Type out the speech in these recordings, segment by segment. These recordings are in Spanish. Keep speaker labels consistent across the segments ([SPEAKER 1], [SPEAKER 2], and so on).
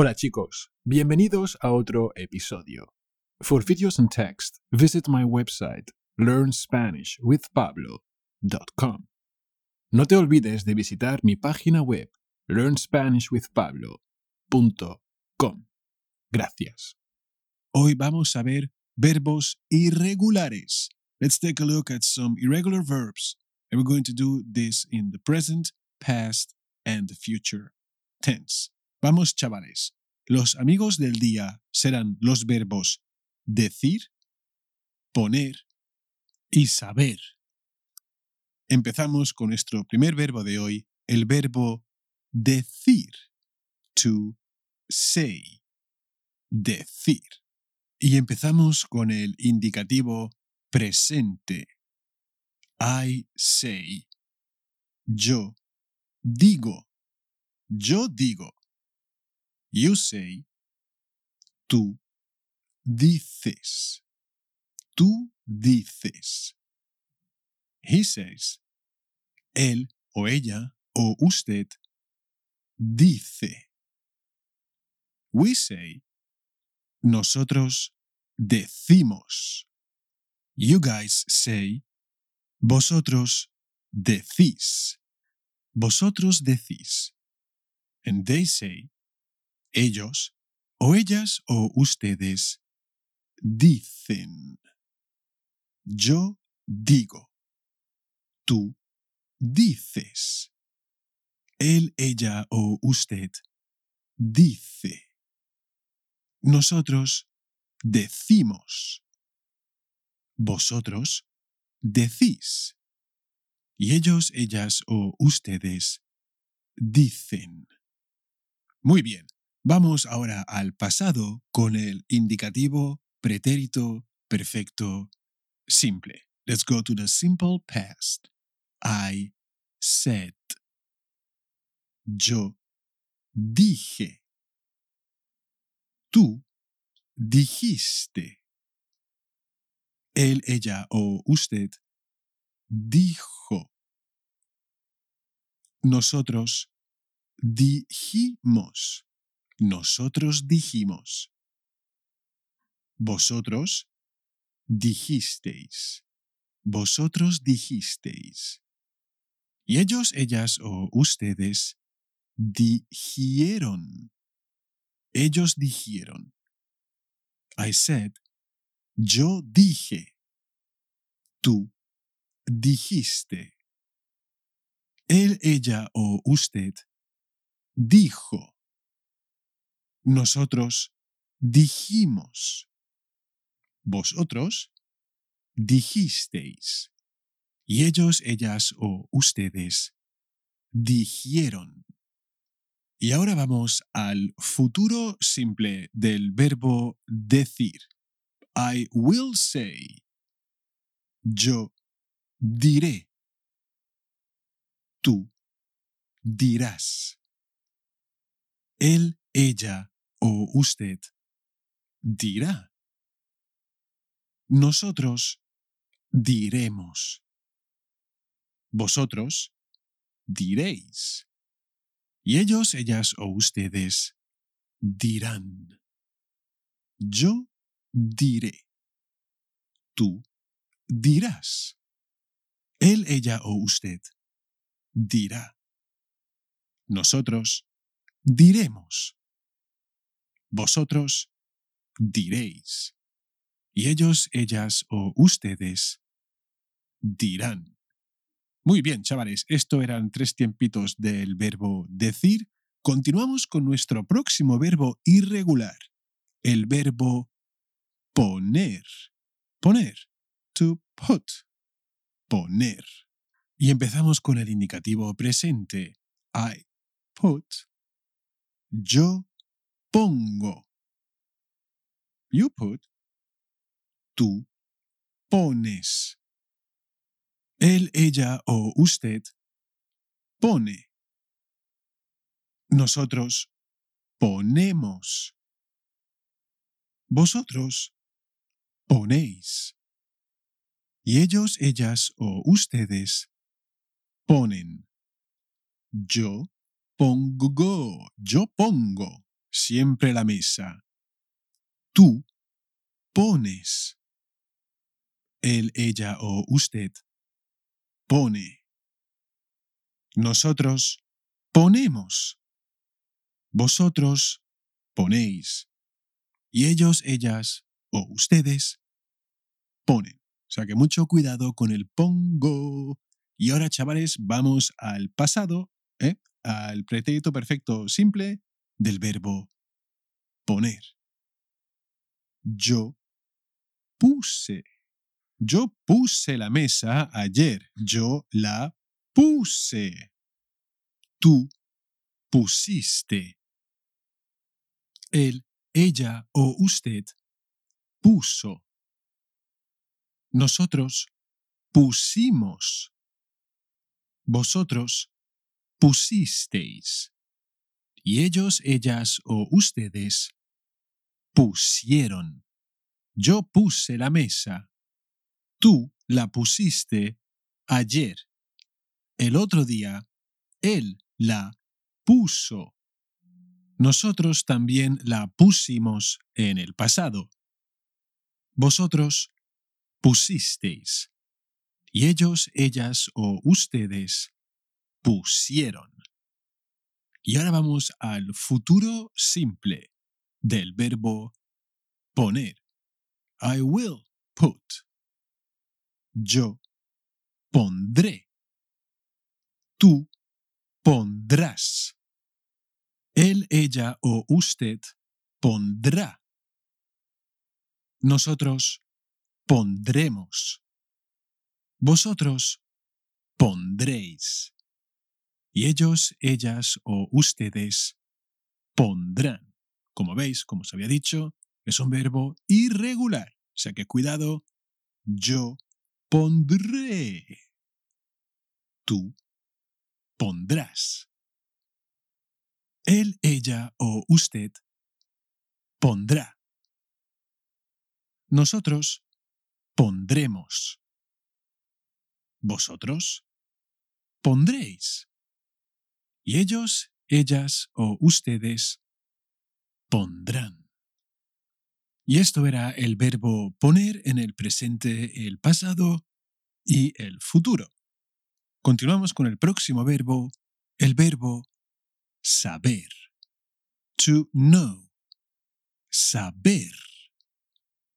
[SPEAKER 1] Hola chicos, bienvenidos a otro episodio. For videos and text, visit my website learnspanishwithpablo.com. No te olvides de visitar mi página web learnspanishwithpablo.com. Gracias. Hoy vamos a ver verbos irregulares. Let's take a look at some irregular verbs. And we're going to do this in the present, past, and the future tense. Vamos, chavales. Los amigos del día serán los verbos decir, poner y saber. Empezamos con nuestro primer verbo de hoy, el verbo decir. To say. Decir. Y empezamos con el indicativo presente. I say. Yo digo. Yo digo. You say. Tú dices. Tú dices. He says. Él o ella o usted dice. We say. Nosotros decimos. You guys say. Vosotros decís. Vosotros decís. And they say. Ellos o ellas o ustedes dicen. Yo digo. Tú dices. Él, ella o usted dice. Nosotros decimos. Vosotros decís. Y ellos, ellas o ustedes dicen. Muy bien. Vamos ahora al pasado con el indicativo pretérito perfecto simple. Let's go to the simple past. I said. Yo dije. Tú dijiste. Él, ella o usted dijo. Nosotros dijimos. Nosotros dijimos. Vosotros dijisteis. Vosotros dijisteis. Y ellos, ellas o ustedes dijeron. Ellos dijeron. I said, yo dije. Tú dijiste. Él, ella o usted dijo. Nosotros dijimos. Vosotros dijisteis. Y ellos, ellas o ustedes dijeron. Y ahora vamos al futuro simple del verbo decir. I will say. Yo diré. Tú dirás. Él, ella o usted dirá. Nosotros diremos. Vosotros diréis. Y ellos, ellas o ustedes dirán. Yo diré. Tú dirás. Él, ella o usted dirá. Nosotros diremos. Vosotros diréis. Y ellos, ellas o ustedes dirán. Muy bien, chavales, esto eran tres tiempitos del verbo decir. Continuamos con nuestro próximo verbo irregular, el verbo poner. Poner. To put. Poner. Y empezamos con el indicativo presente. I put. Yo pongo. You put. Tú pones. Él, ella o usted pone. Nosotros ponemos. Vosotros ponéis. Y ellos, ellas o ustedes ponen. Yo pongo. Yo pongo. Siempre la mesa. Tú pones. Él, ella o usted pone. Nosotros ponemos. Vosotros ponéis. Y ellos, ellas o ustedes ponen. O sea que mucho cuidado con el pongo. Y ahora, chavales, vamos al pasado, ¿eh? al pretérito perfecto simple del verbo poner. Yo puse. Yo puse la mesa ayer. Yo la puse. Tú pusiste. Él, ella o usted puso. Nosotros pusimos. Vosotros pusisteis. Y ellos, ellas o ustedes pusieron. Yo puse la mesa. Tú la pusiste ayer. El otro día, él la puso. Nosotros también la pusimos en el pasado. Vosotros pusisteis. Y ellos, ellas o ustedes pusieron. Y ahora vamos al futuro simple del verbo poner. I will put. Yo pondré. Tú pondrás. Él, ella o usted pondrá. Nosotros pondremos. Vosotros pondréis. Y ellos, ellas o ustedes pondrán. Como veis, como os había dicho, es un verbo irregular. O sea que cuidado, yo pondré. Tú pondrás. Él, ella o usted pondrá. Nosotros pondremos. Vosotros pondréis. Y ellos, ellas o ustedes pondrán. Y esto era el verbo poner en el presente, el pasado y el futuro. Continuamos con el próximo verbo, el verbo saber. To know. Saber.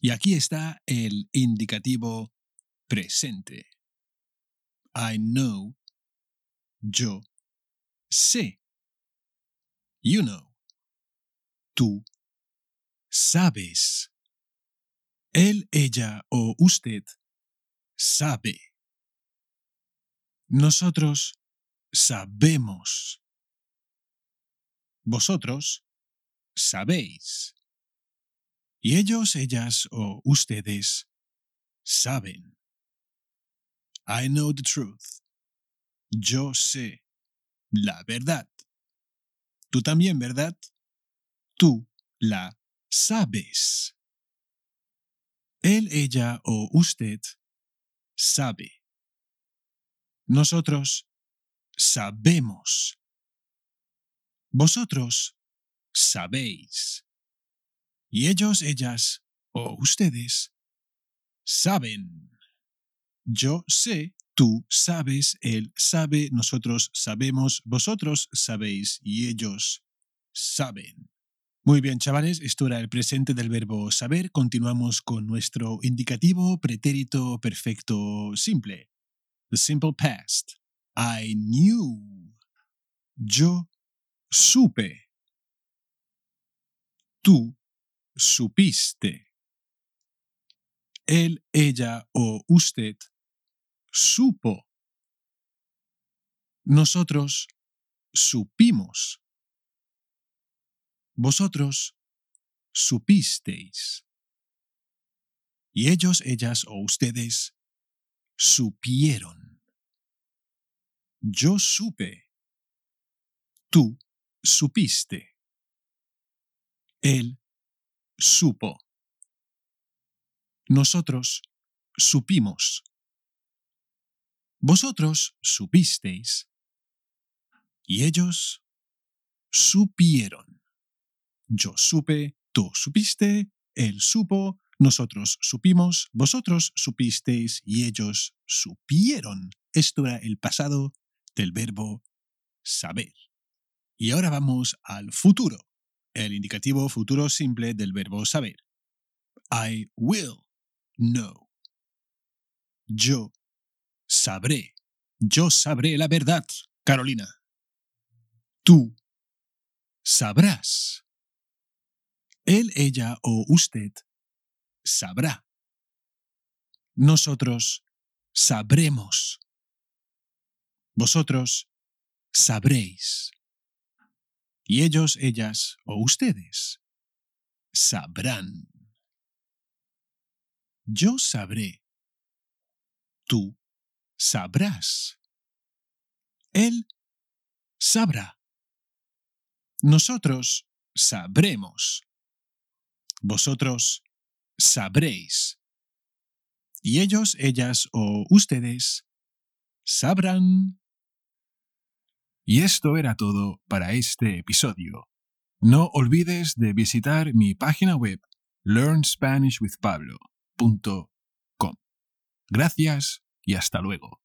[SPEAKER 1] Y aquí está el indicativo presente. I know. Yo sé. You know. Tú sabes. Él, ella o usted sabe. Nosotros sabemos. Vosotros sabéis. Y ellos, ellas o ustedes saben. I know the truth. Yo sé la verdad. Tú también, ¿verdad? Tú la sabes. Él, ella o usted sabe. Nosotros sabemos. Vosotros sabéis. Y ellos, ellas o ustedes saben. Yo sé, tú sabes, él sabe, nosotros sabemos, vosotros sabéis y ellos saben. Muy bien, chavales, esto era el presente del verbo saber. Continuamos con nuestro indicativo pretérito perfecto simple. The simple past. I knew. Yo supe. Tú supiste. Él, ella o usted supo. Nosotros supimos. Vosotros supisteis. Y ellos, ellas o ustedes supieron. Yo supe. Tú supiste. Él supo. Nosotros supimos. Vosotros supisteis. Y ellos supieron. Yo supe, tú supiste, él supo, nosotros supimos, vosotros supisteis y ellos supieron. Esto era el pasado del verbo saber. Y ahora vamos al futuro, el indicativo futuro simple del verbo saber. I will know. Yo sabré. Yo sabré la verdad, Carolina. Tú sabrás. Él, ella o usted sabrá. Nosotros sabremos. Vosotros sabréis. Y ellos, ellas o ustedes sabrán. Yo sabré. Tú sabrás. Él sabrá. Nosotros sabremos. Vosotros sabréis. Y ellos, ellas o ustedes sabrán. Y esto era todo para este episodio. No olvides de visitar mi página web learnspanishwithpablo.com. Gracias y hasta luego.